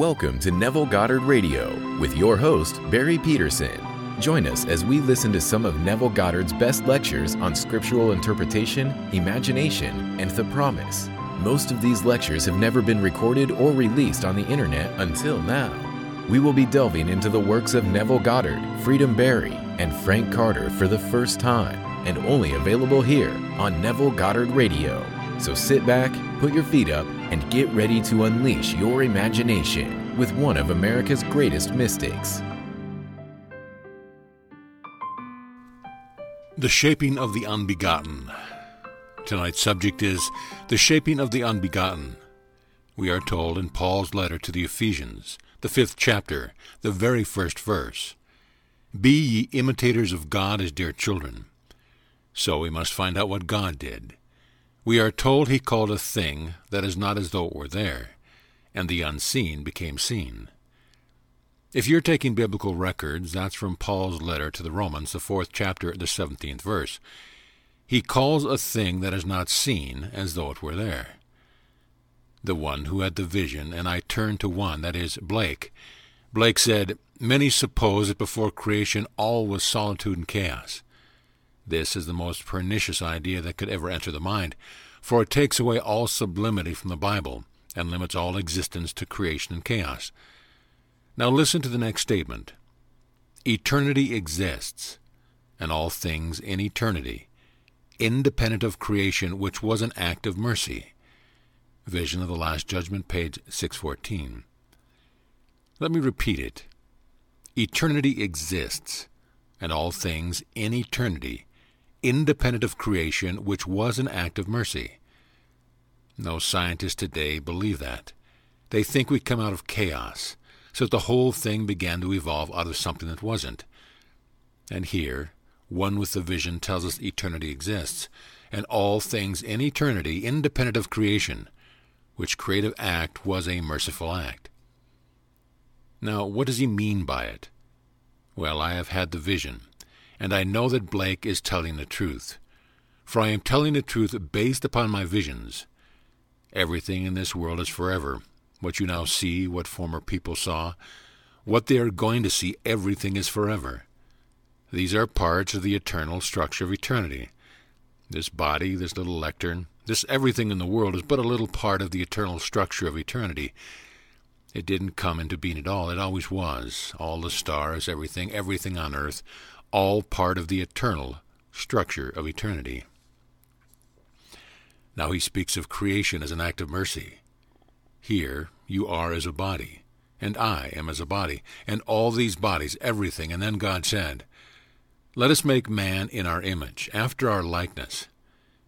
Welcome to Neville Goddard Radio with your host, Barry Peterson. Join us as we listen to some of Neville Goddard's best lectures on scriptural interpretation, imagination, and the promise. Most of these lectures have never been recorded or released on the internet until now. We will be delving into the works of Neville Goddard, Freedom Barry, and Frank Carter for the first time, and only available here on Neville Goddard Radio. So sit back, put your feet up, and get ready to unleash your imagination with one of America's greatest mystics. The Shaping of the Unbegotten. Tonight's subject is The Shaping of the Unbegotten. We are told in Paul's letter to the Ephesians, the fifth chapter, the very first verse Be ye imitators of God as dear children. So we must find out what God did. We are told he called a thing that is not as though it were there, and the unseen became seen. If you're taking biblical records, that's from Paul's letter to the Romans, the fourth chapter, the seventeenth verse. He calls a thing that is not seen as though it were there. The one who had the vision, and I turned to one, that is, Blake. Blake said, Many suppose that before creation all was solitude and chaos. This is the most pernicious idea that could ever enter the mind, for it takes away all sublimity from the Bible and limits all existence to creation and chaos. Now listen to the next statement. Eternity exists, and all things in eternity, independent of creation, which was an act of mercy. Vision of the Last Judgment, page 614. Let me repeat it. Eternity exists, and all things in eternity, independent of creation, which was an act of mercy. No scientists today believe that. They think we come out of chaos, so that the whole thing began to evolve out of something that wasn't. And here, one with the vision tells us eternity exists, and all things in eternity, independent of creation, which creative act was a merciful act. Now, what does he mean by it? Well, I have had the vision and I know that Blake is telling the truth. For I am telling the truth based upon my visions. Everything in this world is forever. What you now see, what former people saw, what they are going to see, everything is forever. These are parts of the eternal structure of eternity. This body, this little lectern, this everything in the world is but a little part of the eternal structure of eternity. It didn't come into being at all. It always was. All the stars, everything, everything on earth, all part of the eternal structure of eternity. Now he speaks of creation as an act of mercy. Here you are as a body, and I am as a body, and all these bodies, everything. And then God said, Let us make man in our image, after our likeness.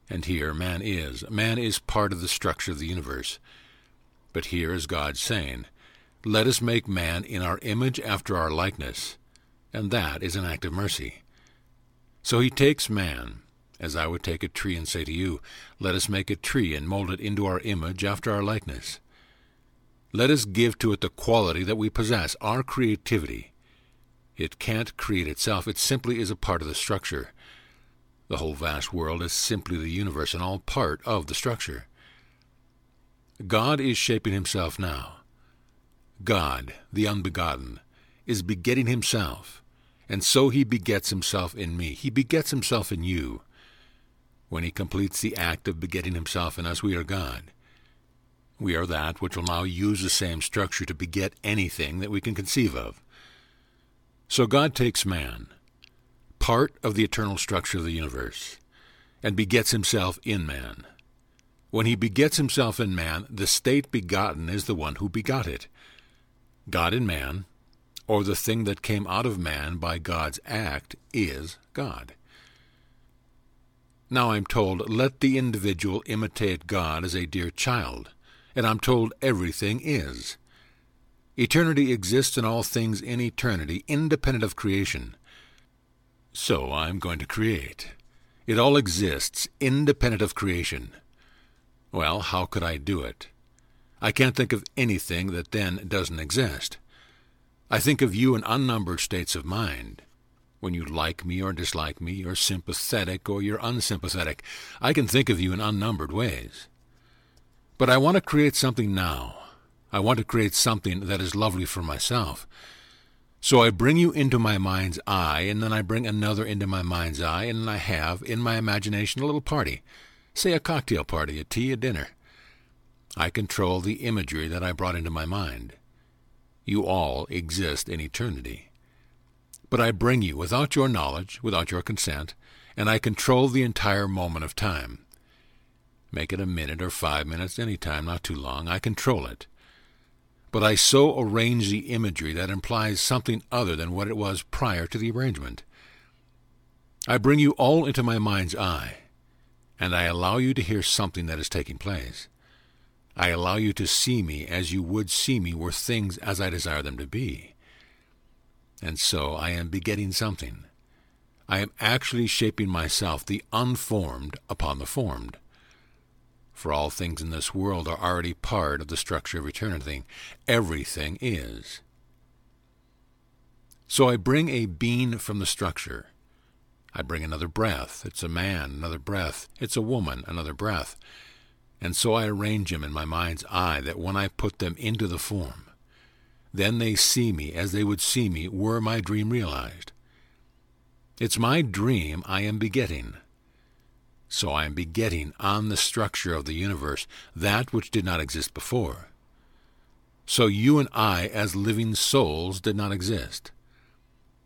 And here man is. Man is part of the structure of the universe. But here is God saying, Let us make man in our image after our likeness and that is an act of mercy. So he takes man, as I would take a tree and say to you, Let us make a tree and mold it into our image after our likeness. Let us give to it the quality that we possess, our creativity. It can't create itself, it simply is a part of the structure. The whole vast world is simply the universe and all part of the structure. God is shaping himself now. God, the unbegotten, is begetting himself and so he begets himself in me. He begets himself in you. When he completes the act of begetting himself in us, we are God. We are that which will now use the same structure to beget anything that we can conceive of. So God takes man, part of the eternal structure of the universe, and begets himself in man. When he begets himself in man, the state begotten is the one who begot it. God in man, or the thing that came out of man by God's act is God. Now I'm told, let the individual imitate God as a dear child, and I'm told everything is. Eternity exists in all things in eternity, independent of creation. So I'm going to create. It all exists, independent of creation. Well, how could I do it? I can't think of anything that then doesn't exist. I think of you in unnumbered states of mind. When you like me or dislike me, you're sympathetic or you're unsympathetic. I can think of you in unnumbered ways. But I want to create something now. I want to create something that is lovely for myself. So I bring you into my mind's eye, and then I bring another into my mind's eye, and I have, in my imagination, a little party. Say a cocktail party, a tea, a dinner. I control the imagery that I brought into my mind. You all exist in eternity. But I bring you without your knowledge, without your consent, and I control the entire moment of time. Make it a minute or five minutes, any time, not too long. I control it. But I so arrange the imagery that implies something other than what it was prior to the arrangement. I bring you all into my mind's eye, and I allow you to hear something that is taking place. I allow you to see me as you would see me were things as I desire them to be. And so I am begetting something. I am actually shaping myself, the unformed, upon the formed. For all things in this world are already part of the structure of eternity. Everything is. So I bring a being from the structure. I bring another breath. It's a man, another breath. It's a woman, another breath. And so I arrange them in my mind's eye that when I put them into the form, then they see me as they would see me were my dream realized. It's my dream I am begetting. So I am begetting on the structure of the universe that which did not exist before. So you and I, as living souls, did not exist.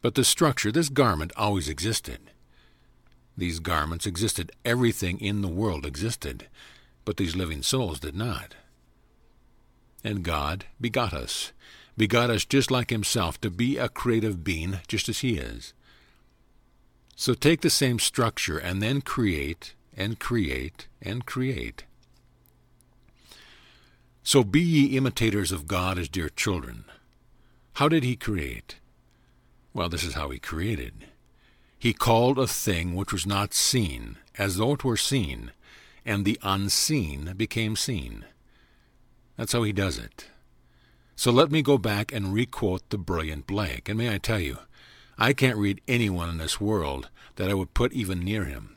But the structure, this garment, always existed. These garments existed. Everything in the world existed but these living souls did not. And God begot us, begot us just like Himself, to be a creative being just as He is. So take the same structure and then create and create and create. So be ye imitators of God as dear children. How did He create? Well, this is how He created. He called a thing which was not seen as though it were seen, and the unseen became seen. That's how he does it. So let me go back and requote the brilliant Blake. And may I tell you, I can't read anyone in this world that I would put even near him.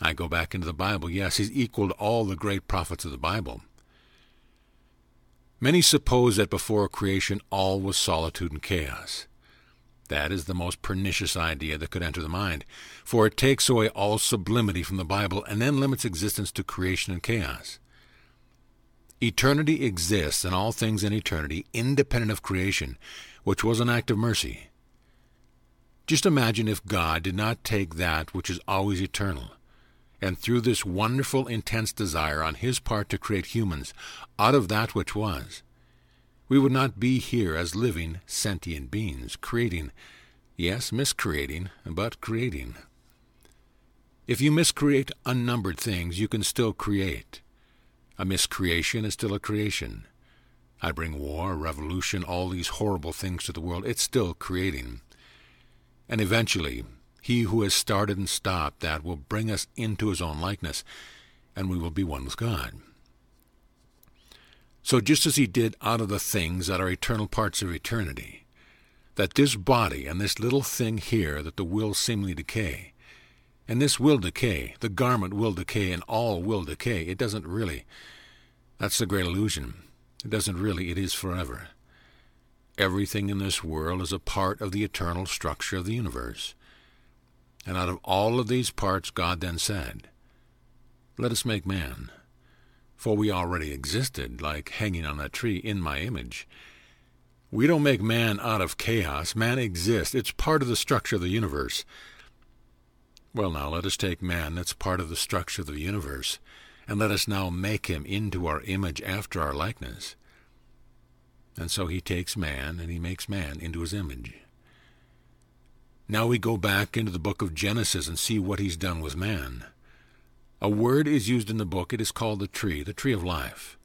I go back into the Bible. Yes, he's equaled all the great prophets of the Bible. Many suppose that before creation all was solitude and chaos. That is the most pernicious idea that could enter the mind, for it takes away all sublimity from the Bible and then limits existence to creation and chaos. Eternity exists and all things in eternity, independent of creation, which was an act of mercy. Just imagine if God did not take that which is always eternal, and through this wonderful, intense desire on his part to create humans out of that which was, we would not be here as living, sentient beings, creating, yes, miscreating, but creating. If you miscreate unnumbered things, you can still create. A miscreation is still a creation. I bring war, revolution, all these horrible things to the world. It's still creating. And eventually, he who has started and stopped that will bring us into his own likeness, and we will be one with God. So just as he did out of the things that are eternal parts of eternity, that this body and this little thing here that the will seemingly decay, and this will decay, the garment will decay, and all will decay. It doesn't really. That's the great illusion. It doesn't really. It is forever. Everything in this world is a part of the eternal structure of the universe. And out of all of these parts, God then said, Let us make man for we already existed, like hanging on that tree, in my image. We don't make man out of chaos. Man exists. It's part of the structure of the universe. Well, now, let us take man that's part of the structure of the universe, and let us now make him into our image after our likeness. And so he takes man, and he makes man into his image. Now we go back into the book of Genesis and see what he's done with man. A word is used in the book. It is called the tree, the tree of life.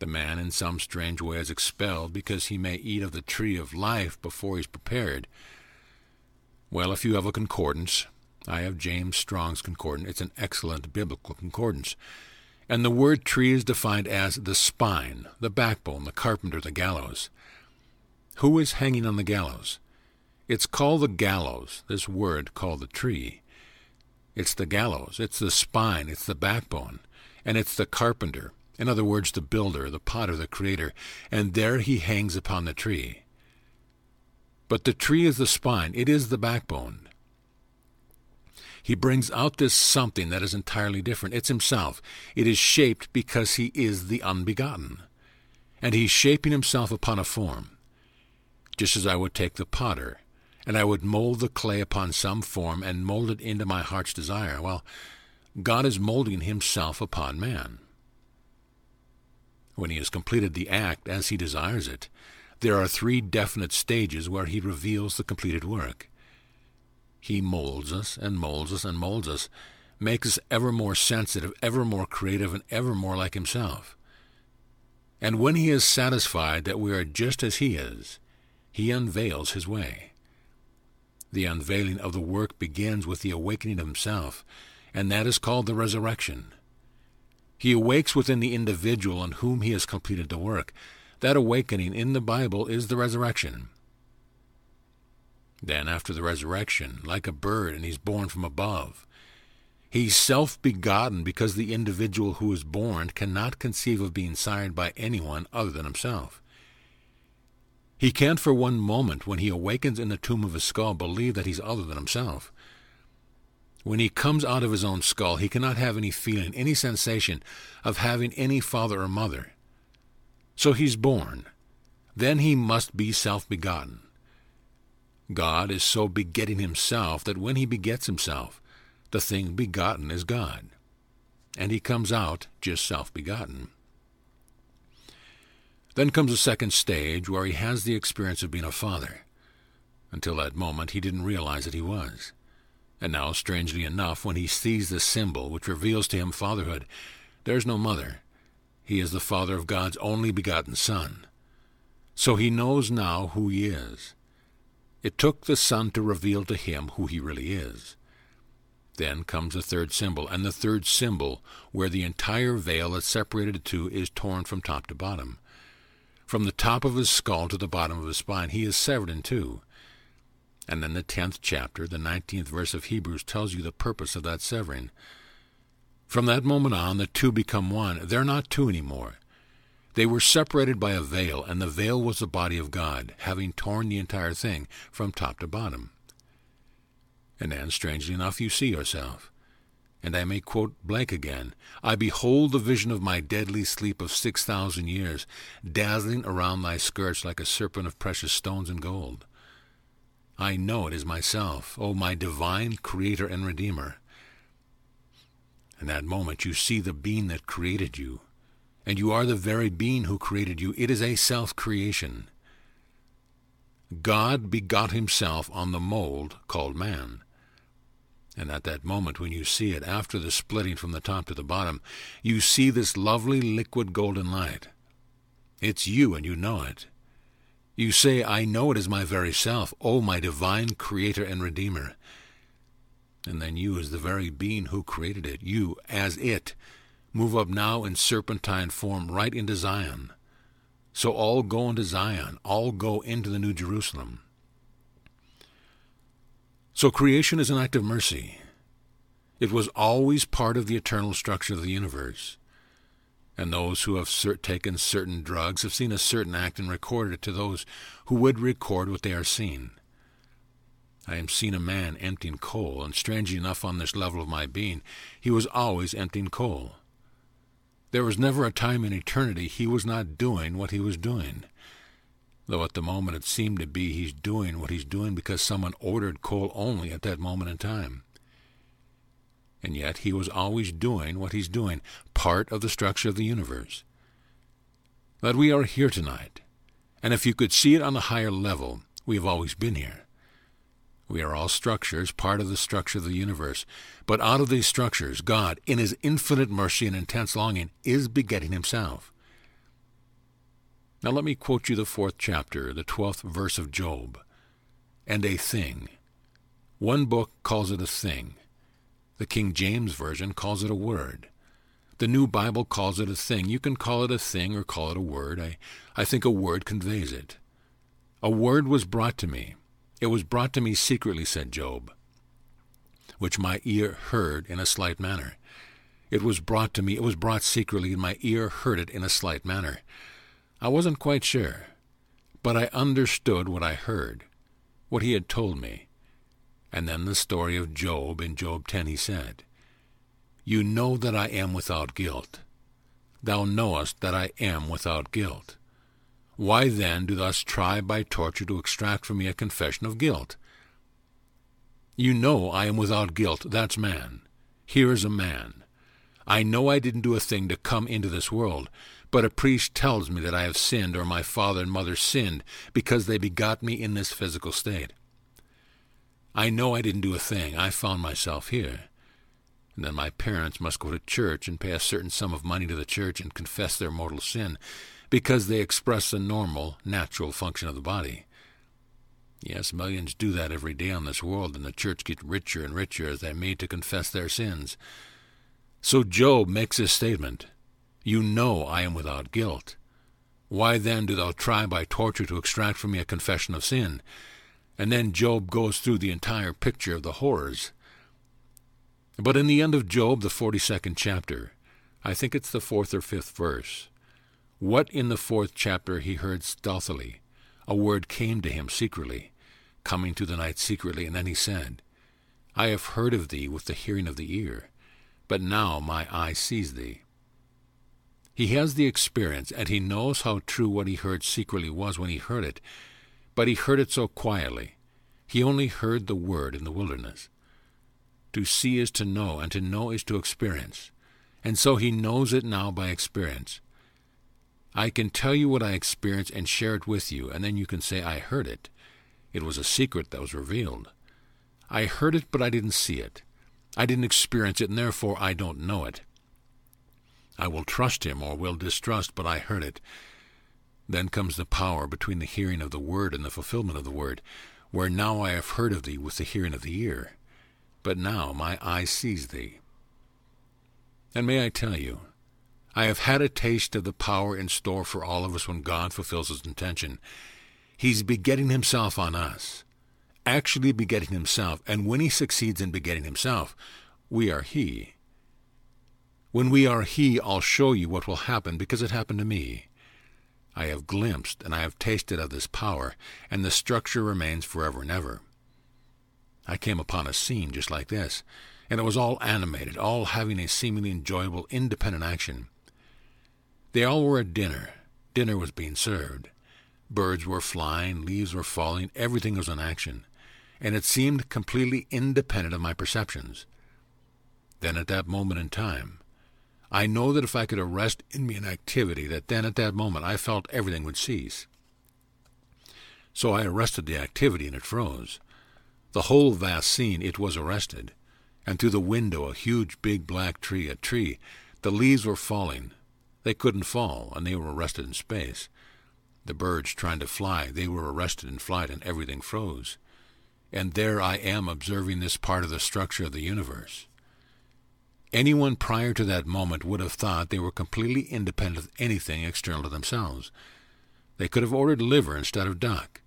The man, in some strange way, is expelled because he may eat of the tree of life before he is prepared. Well, if you have a concordance, I have James Strong's concordance. It's an excellent biblical concordance. And the word tree is defined as the spine, the backbone, the carpenter, the gallows. Who is hanging on the gallows? It's called the gallows, this word called the tree. It's the gallows, it's the spine, it's the backbone, and it's the carpenter. In other words, the builder, the potter, the creator, and there he hangs upon the tree. But the tree is the spine, it is the backbone. He brings out this something that is entirely different. It's himself. It is shaped because he is the unbegotten. And he's shaping himself upon a form. Just as I would take the potter, and I would mold the clay upon some form and mold it into my heart's desire. Well, God is molding himself upon man. When he has completed the act as he desires it, there are three definite stages where he reveals the completed work. He molds us and molds us and molds us, makes us ever more sensitive, ever more creative, and ever more like himself. And when he is satisfied that we are just as he is, he unveils his way. The unveiling of the work begins with the awakening of himself, and that is called the resurrection. He awakes within the individual on whom he has completed the work. That awakening in the Bible is the resurrection. Then, after the resurrection, like a bird, and he's born from above. He's self begotten because the individual who is born cannot conceive of being sired by anyone other than himself. He can't for one moment, when he awakens in the tomb of his skull, believe that he's other than himself. When he comes out of his own skull, he cannot have any feeling, any sensation of having any father or mother. So he's born. Then he must be self begotten. God is so begetting himself that when he begets himself, the thing begotten is God. And he comes out just self begotten. Then comes a second stage where he has the experience of being a father. Until that moment, he didn't realize that he was. And now, strangely enough, when he sees the symbol which reveals to him fatherhood, there's no mother. He is the father of God's only begotten Son. So he knows now who he is. It took the Son to reveal to him who he really is. Then comes the third symbol, and the third symbol, where the entire veil that separated the two is torn from top to bottom. From the top of his skull to the bottom of his spine, he is severed in two. And then the tenth chapter, the nineteenth verse of Hebrews, tells you the purpose of that severing. From that moment on, the two become one. They're not two anymore. They were separated by a veil, and the veil was the body of God, having torn the entire thing from top to bottom. And then, strangely enough, you see yourself. And I may quote again I behold the vision of my deadly sleep of six thousand years, dazzling around thy skirts like a serpent of precious stones and gold. I know it is myself, O my divine Creator and Redeemer. In that moment you see the being that created you, and you are the very being who created you. It is a self creation. God begot himself on the mold called man. And at that moment, when you see it, after the splitting from the top to the bottom, you see this lovely liquid golden light. It's you, and you know it. You say, I know it is my very self, O my divine Creator and Redeemer. And then you, as the very being who created it, you, as it, move up now in serpentine form right into Zion. So all go into Zion, all go into the New Jerusalem. So creation is an act of mercy. It was always part of the eternal structure of the universe. And those who have cert- taken certain drugs have seen a certain act and recorded it to those who would record what they are seeing. I am seen a man emptying coal, and strangely enough, on this level of my being, he was always emptying coal. There was never a time in eternity he was not doing what he was doing. Though at the moment it seemed to be he's doing what he's doing because someone ordered coal only at that moment in time. And yet he was always doing what he's doing, part of the structure of the universe. That we are here tonight, and if you could see it on a higher level, we have always been here. We are all structures, part of the structure of the universe. But out of these structures, God, in his infinite mercy and intense longing, is begetting himself. Now let me quote you the fourth chapter, the twelfth verse of Job. And a thing. One book calls it a thing. The King James Version calls it a word. The New Bible calls it a thing. You can call it a thing or call it a word. I, I think a word conveys it. A word was brought to me. It was brought to me secretly, said Job, which my ear heard in a slight manner. It was brought to me, it was brought secretly, and my ear heard it in a slight manner. I wasn't quite sure, but I understood what I heard, what he had told me. And then the story of Job in Job 10 he said, You know that I am without guilt. Thou knowest that I am without guilt. Why then do thou try by torture to extract from me a confession of guilt? You know I am without guilt, that's man. Here is a man. I know I didn't do a thing to come into this world, but a priest tells me that I have sinned or my father and mother sinned because they begot me in this physical state. I know I didn't do a thing. I found myself here. And then my parents must go to church and pay a certain sum of money to the church and confess their mortal sin because they express the normal, natural function of the body. Yes, millions do that every day on this world, and the church gets richer and richer as they're made to confess their sins. So Job makes this statement You know I am without guilt. Why then do thou try by torture to extract from me a confession of sin? And then Job goes through the entire picture of the horrors. But in the end of Job, the 42nd chapter, I think it's the fourth or fifth verse, what in the fourth chapter he heard stealthily, a word came to him secretly, coming to the night secretly, and then he said, I have heard of thee with the hearing of the ear, but now my eye sees thee. He has the experience, and he knows how true what he heard secretly was when he heard it, but he heard it so quietly. He only heard the word in the wilderness. To see is to know, and to know is to experience. And so he knows it now by experience. I can tell you what I experienced and share it with you, and then you can say, I heard it. It was a secret that was revealed. I heard it, but I didn't see it. I didn't experience it, and therefore I don't know it. I will trust him or will distrust, but I heard it. Then comes the power between the hearing of the word and the fulfillment of the word, where now I have heard of thee with the hearing of the ear, but now my eye sees thee. And may I tell you, I have had a taste of the power in store for all of us when God fulfills his intention. He's begetting himself on us, actually begetting himself, and when he succeeds in begetting himself, we are he. When we are he, I'll show you what will happen because it happened to me. I have glimpsed and I have tasted of this power, and the structure remains forever and ever. I came upon a scene just like this, and it was all animated, all having a seemingly enjoyable, independent action. They all were at dinner. Dinner was being served. Birds were flying, leaves were falling, everything was in action, and it seemed completely independent of my perceptions. Then at that moment in time, I know that if I could arrest in me an activity, that then at that moment I felt everything would cease. So I arrested the activity and it froze. The whole vast scene, it was arrested. And through the window, a huge big black tree, a tree, the leaves were falling. They couldn't fall, and they were arrested in space. The birds trying to fly, they were arrested in flight, and everything froze. And there I am observing this part of the structure of the universe. Anyone prior to that moment would have thought they were completely independent of anything external to themselves. They could have ordered liver instead of duck.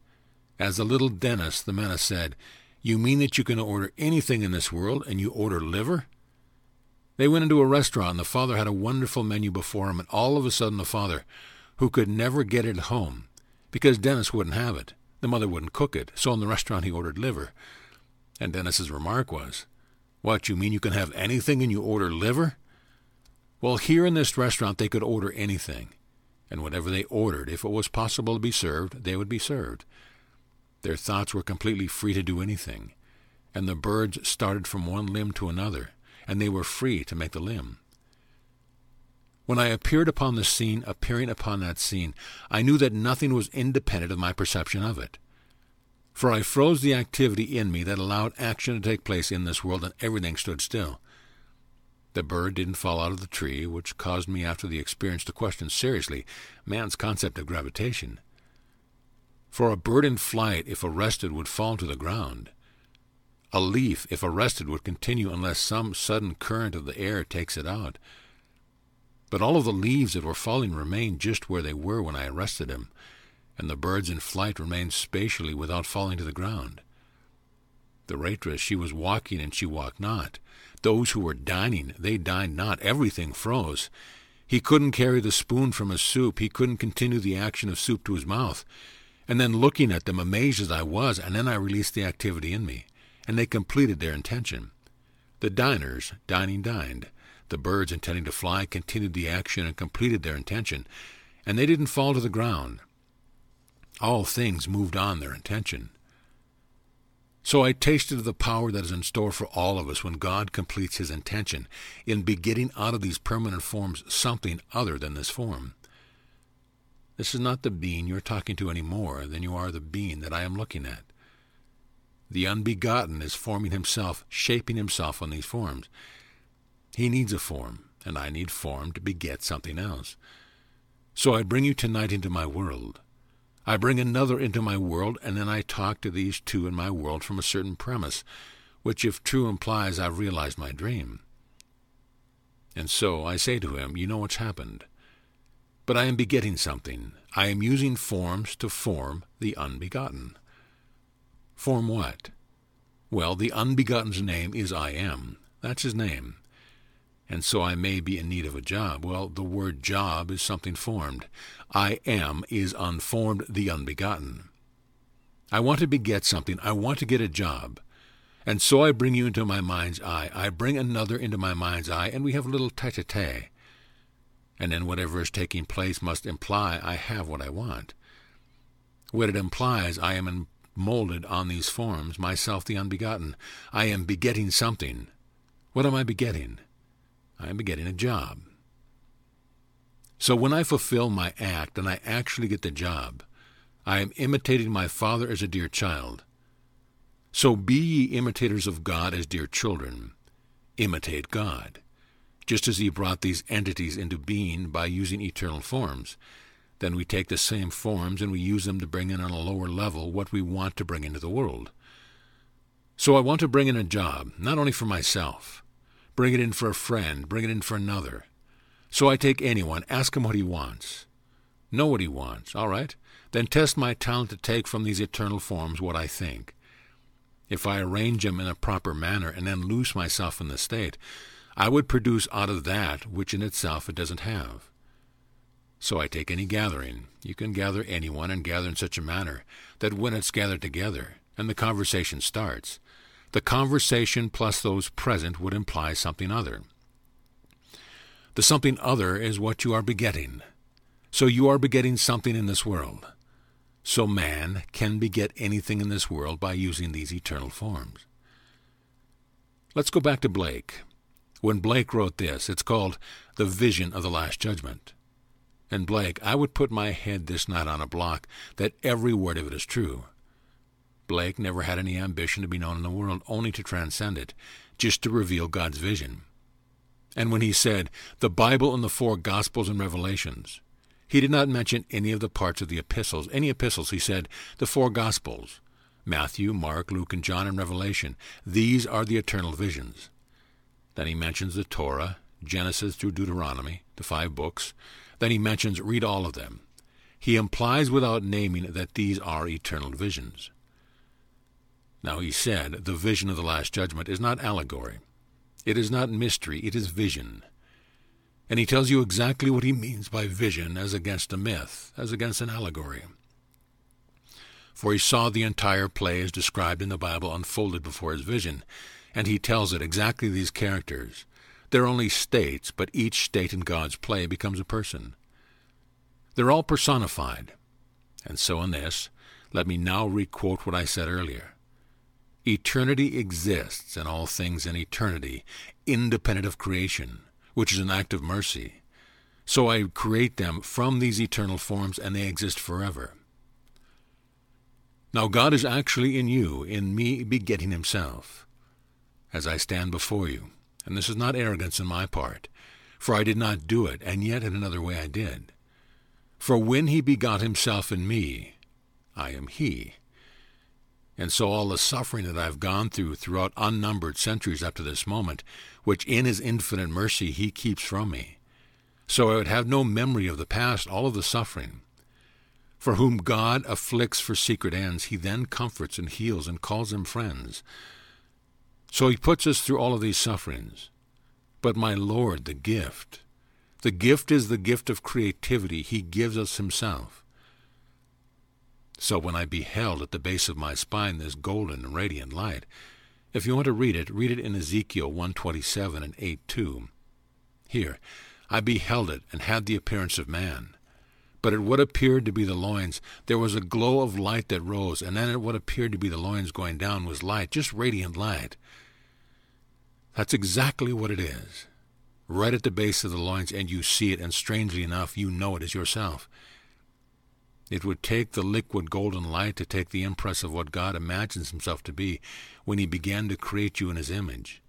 As the little Dennis, the menace said, You mean that you can order anything in this world and you order liver? They went into a restaurant and the father had a wonderful menu before him, and all of a sudden the father, who could never get it home, because Dennis wouldn't have it, the mother wouldn't cook it, so in the restaurant he ordered liver. And Dennis's remark was, what, you mean you can have anything and you order liver? Well, here in this restaurant they could order anything, and whatever they ordered, if it was possible to be served, they would be served. Their thoughts were completely free to do anything, and the birds started from one limb to another, and they were free to make the limb. When I appeared upon the scene, appearing upon that scene, I knew that nothing was independent of my perception of it for I froze the activity in me that allowed action to take place in this world, and everything stood still. The bird didn't fall out of the tree, which caused me after the experience to question seriously man's concept of gravitation. For a bird in flight, if arrested, would fall to the ground. A leaf, if arrested, would continue unless some sudden current of the air takes it out. But all of the leaves that were falling remained just where they were when I arrested him, and the birds in flight remained spatially without falling to the ground. The waitress, she was walking and she walked not. Those who were dining, they dined not. Everything froze. He couldn't carry the spoon from his soup. He couldn't continue the action of soup to his mouth. And then looking at them, amazed as I was, and then I released the activity in me, and they completed their intention. The diners, dining, dined. The birds intending to fly continued the action and completed their intention, and they didn't fall to the ground. All things moved on their intention. So I tasted of the power that is in store for all of us when God completes his intention in begetting out of these permanent forms something other than this form. This is not the being you're talking to any more than you are the being that I am looking at. The unbegotten is forming himself, shaping himself on these forms. He needs a form, and I need form to beget something else. So I bring you tonight into my world. I bring another into my world, and then I talk to these two in my world from a certain premise, which, if true, implies I've realized my dream. And so I say to him, You know what's happened. But I am begetting something. I am using forms to form the unbegotten. Form what? Well, the unbegotten's name is I am. That's his name and so I may be in need of a job. Well, the word job is something formed. I am is unformed, the unbegotten. I want to beget something. I want to get a job. And so I bring you into my mind's eye. I bring another into my mind's eye, and we have a little tete-a-tete. And then whatever is taking place must imply I have what I want. What it implies, I am molded on these forms, myself the unbegotten. I am begetting something. What am I begetting? I am getting a job. So when I fulfill my act and I actually get the job, I am imitating my Father as a dear child. So be ye imitators of God as dear children. Imitate God, just as he brought these entities into being by using eternal forms. Then we take the same forms and we use them to bring in on a lower level what we want to bring into the world. So I want to bring in a job, not only for myself, Bring it in for a friend. Bring it in for another. So I take anyone, ask him what he wants. Know what he wants, all right? Then test my talent to take from these eternal forms what I think. If I arrange them in a proper manner and then loose myself in the state, I would produce out of that which in itself it doesn't have. So I take any gathering. You can gather anyone and gather in such a manner that when it's gathered together and the conversation starts, the conversation plus those present would imply something other. The something other is what you are begetting. So you are begetting something in this world. So man can beget anything in this world by using these eternal forms. Let's go back to Blake. When Blake wrote this, it's called The Vision of the Last Judgment. And Blake, I would put my head this night on a block that every word of it is true. Blake never had any ambition to be known in the world, only to transcend it, just to reveal God's vision. And when he said, the Bible and the four Gospels and Revelations, he did not mention any of the parts of the epistles. Any epistles, he said, the four Gospels Matthew, Mark, Luke, and John, and Revelation. These are the eternal visions. Then he mentions the Torah, Genesis through Deuteronomy, the five books. Then he mentions, read all of them. He implies without naming that these are eternal visions. Now he said, the vision of the Last Judgment is not allegory. It is not mystery, it is vision. And he tells you exactly what he means by vision as against a myth, as against an allegory. For he saw the entire play as described in the Bible unfolded before his vision, and he tells it exactly these characters. They're only states, but each state in God's play becomes a person. They're all personified. And so in this, let me now requote what I said earlier. Eternity exists and all things in eternity, independent of creation, which is an act of mercy. So I create them from these eternal forms and they exist forever. Now God is actually in you, in me begetting himself, as I stand before you. And this is not arrogance on my part, for I did not do it, and yet in another way I did. For when he begot himself in me, I am he. And so all the suffering that I've gone through throughout unnumbered centuries up to this moment, which in his infinite mercy he keeps from me. So I would have no memory of the past, all of the suffering. For whom God afflicts for secret ends, he then comforts and heals and calls them friends. So he puts us through all of these sufferings. But my Lord, the gift, the gift is the gift of creativity. He gives us himself. So when I beheld at the base of my spine this golden radiant light, if you want to read it, read it in Ezekiel 127 and 8 2. Here, I beheld it and had the appearance of man. But at what appeared to be the loins, there was a glow of light that rose, and then at what appeared to be the loins going down was light, just radiant light. That's exactly what it is. Right at the base of the loins, and you see it, and strangely enough, you know it as yourself. It would take the liquid golden light to take the impress of what God imagines himself to be when he began to create you in his image.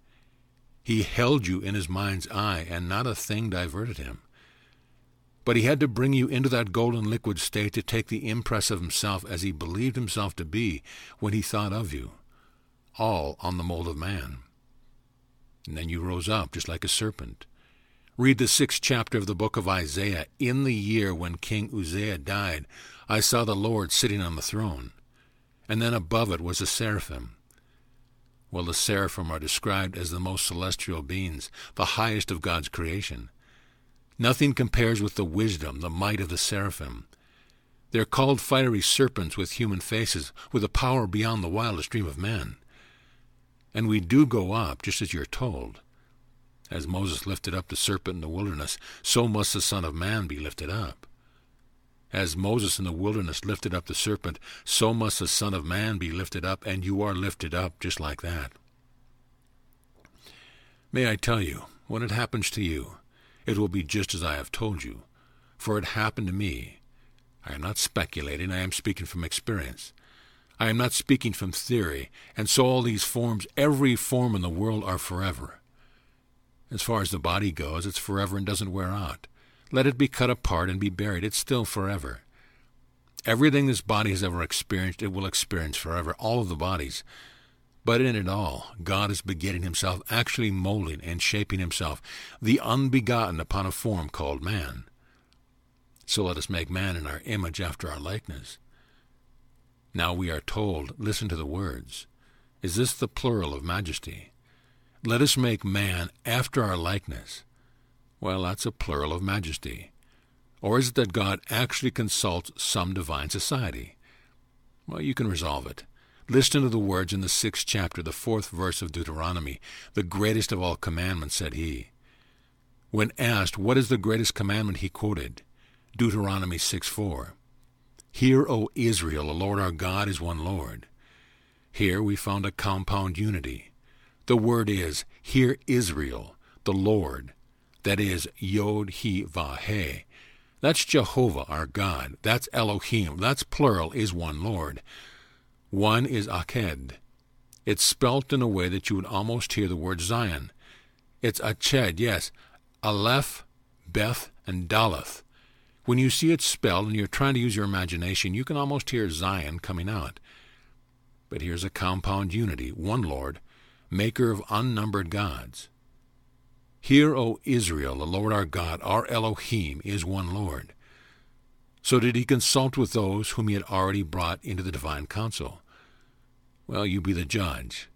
He held you in his mind's eye, and not a thing diverted him. But he had to bring you into that golden liquid state to take the impress of himself as he believed himself to be when he thought of you, all on the mold of man. And then you rose up just like a serpent. Read the sixth chapter of the book of Isaiah. In the year when King Uzziah died, I saw the Lord sitting on the throne, and then above it was a seraphim. Well, the seraphim are described as the most celestial beings, the highest of God's creation. Nothing compares with the wisdom, the might of the seraphim. They're called fiery serpents with human faces, with a power beyond the wildest dream of man. And we do go up, just as you're told. As Moses lifted up the serpent in the wilderness, so must the Son of Man be lifted up. As Moses in the wilderness lifted up the serpent, so must the Son of Man be lifted up, and you are lifted up just like that. May I tell you, when it happens to you, it will be just as I have told you, for it happened to me. I am not speculating, I am speaking from experience. I am not speaking from theory, and so all these forms, every form in the world, are forever. As far as the body goes, it's forever and doesn't wear out. Let it be cut apart and be buried. It's still forever. Everything this body has ever experienced, it will experience forever, all of the bodies. But in it all, God is begetting himself, actually molding and shaping himself, the unbegotten upon a form called man. So let us make man in our image after our likeness. Now we are told, listen to the words. Is this the plural of majesty? Let us make man after our likeness. Well, that's a plural of majesty. Or is it that God actually consults some divine society? Well, you can resolve it. Listen to the words in the sixth chapter, the fourth verse of Deuteronomy. The greatest of all commandments, said he. When asked what is the greatest commandment, he quoted Deuteronomy 6 4. Hear, O Israel, the Lord our God is one Lord. Here we found a compound unity. The word is, Hear Israel, the Lord. That is Yod He Vau He. That's Jehovah, our God. That's Elohim. That's plural, is one Lord. One is Echad. It's spelt in a way that you would almost hear the word Zion. It's Echad, yes. Aleph, Beth, and Daleth. When you see it spelled and you're trying to use your imagination, you can almost hear Zion coming out. But here's a compound unity, one Lord, maker of unnumbered gods. Hear, O Israel, the Lord our God, our Elohim, is one Lord. So did he consult with those whom he had already brought into the divine council. Well, you be the judge.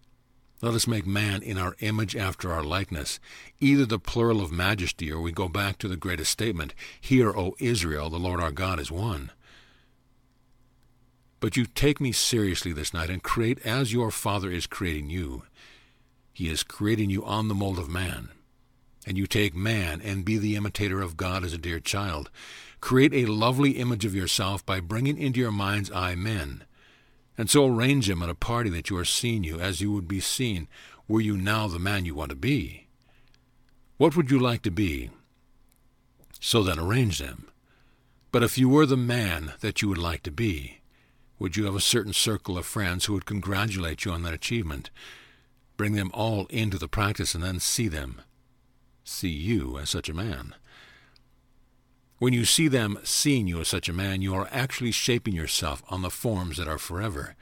Let us make man in our image after our likeness, either the plural of majesty, or we go back to the greatest statement, Hear, O Israel, the Lord our God is one. But you take me seriously this night and create as your Father is creating you. He is creating you on the mold of man. And you take man and be the imitator of God as a dear child. Create a lovely image of yourself by bringing into your mind's eye men. And so arrange them at a party that you are seeing you as you would be seen were you now the man you want to be. What would you like to be? So then arrange them. But if you were the man that you would like to be, would you have a certain circle of friends who would congratulate you on that achievement? Bring them all into the practice and then see them. See you as such a man. When you see them seeing you as such a man, you are actually shaping yourself on the forms that are forever.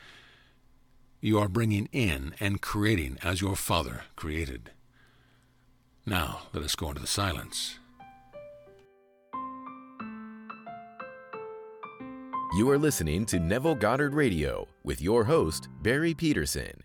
You are bringing in and creating as your Father created. Now, let us go into the silence. You are listening to Neville Goddard Radio with your host, Barry Peterson.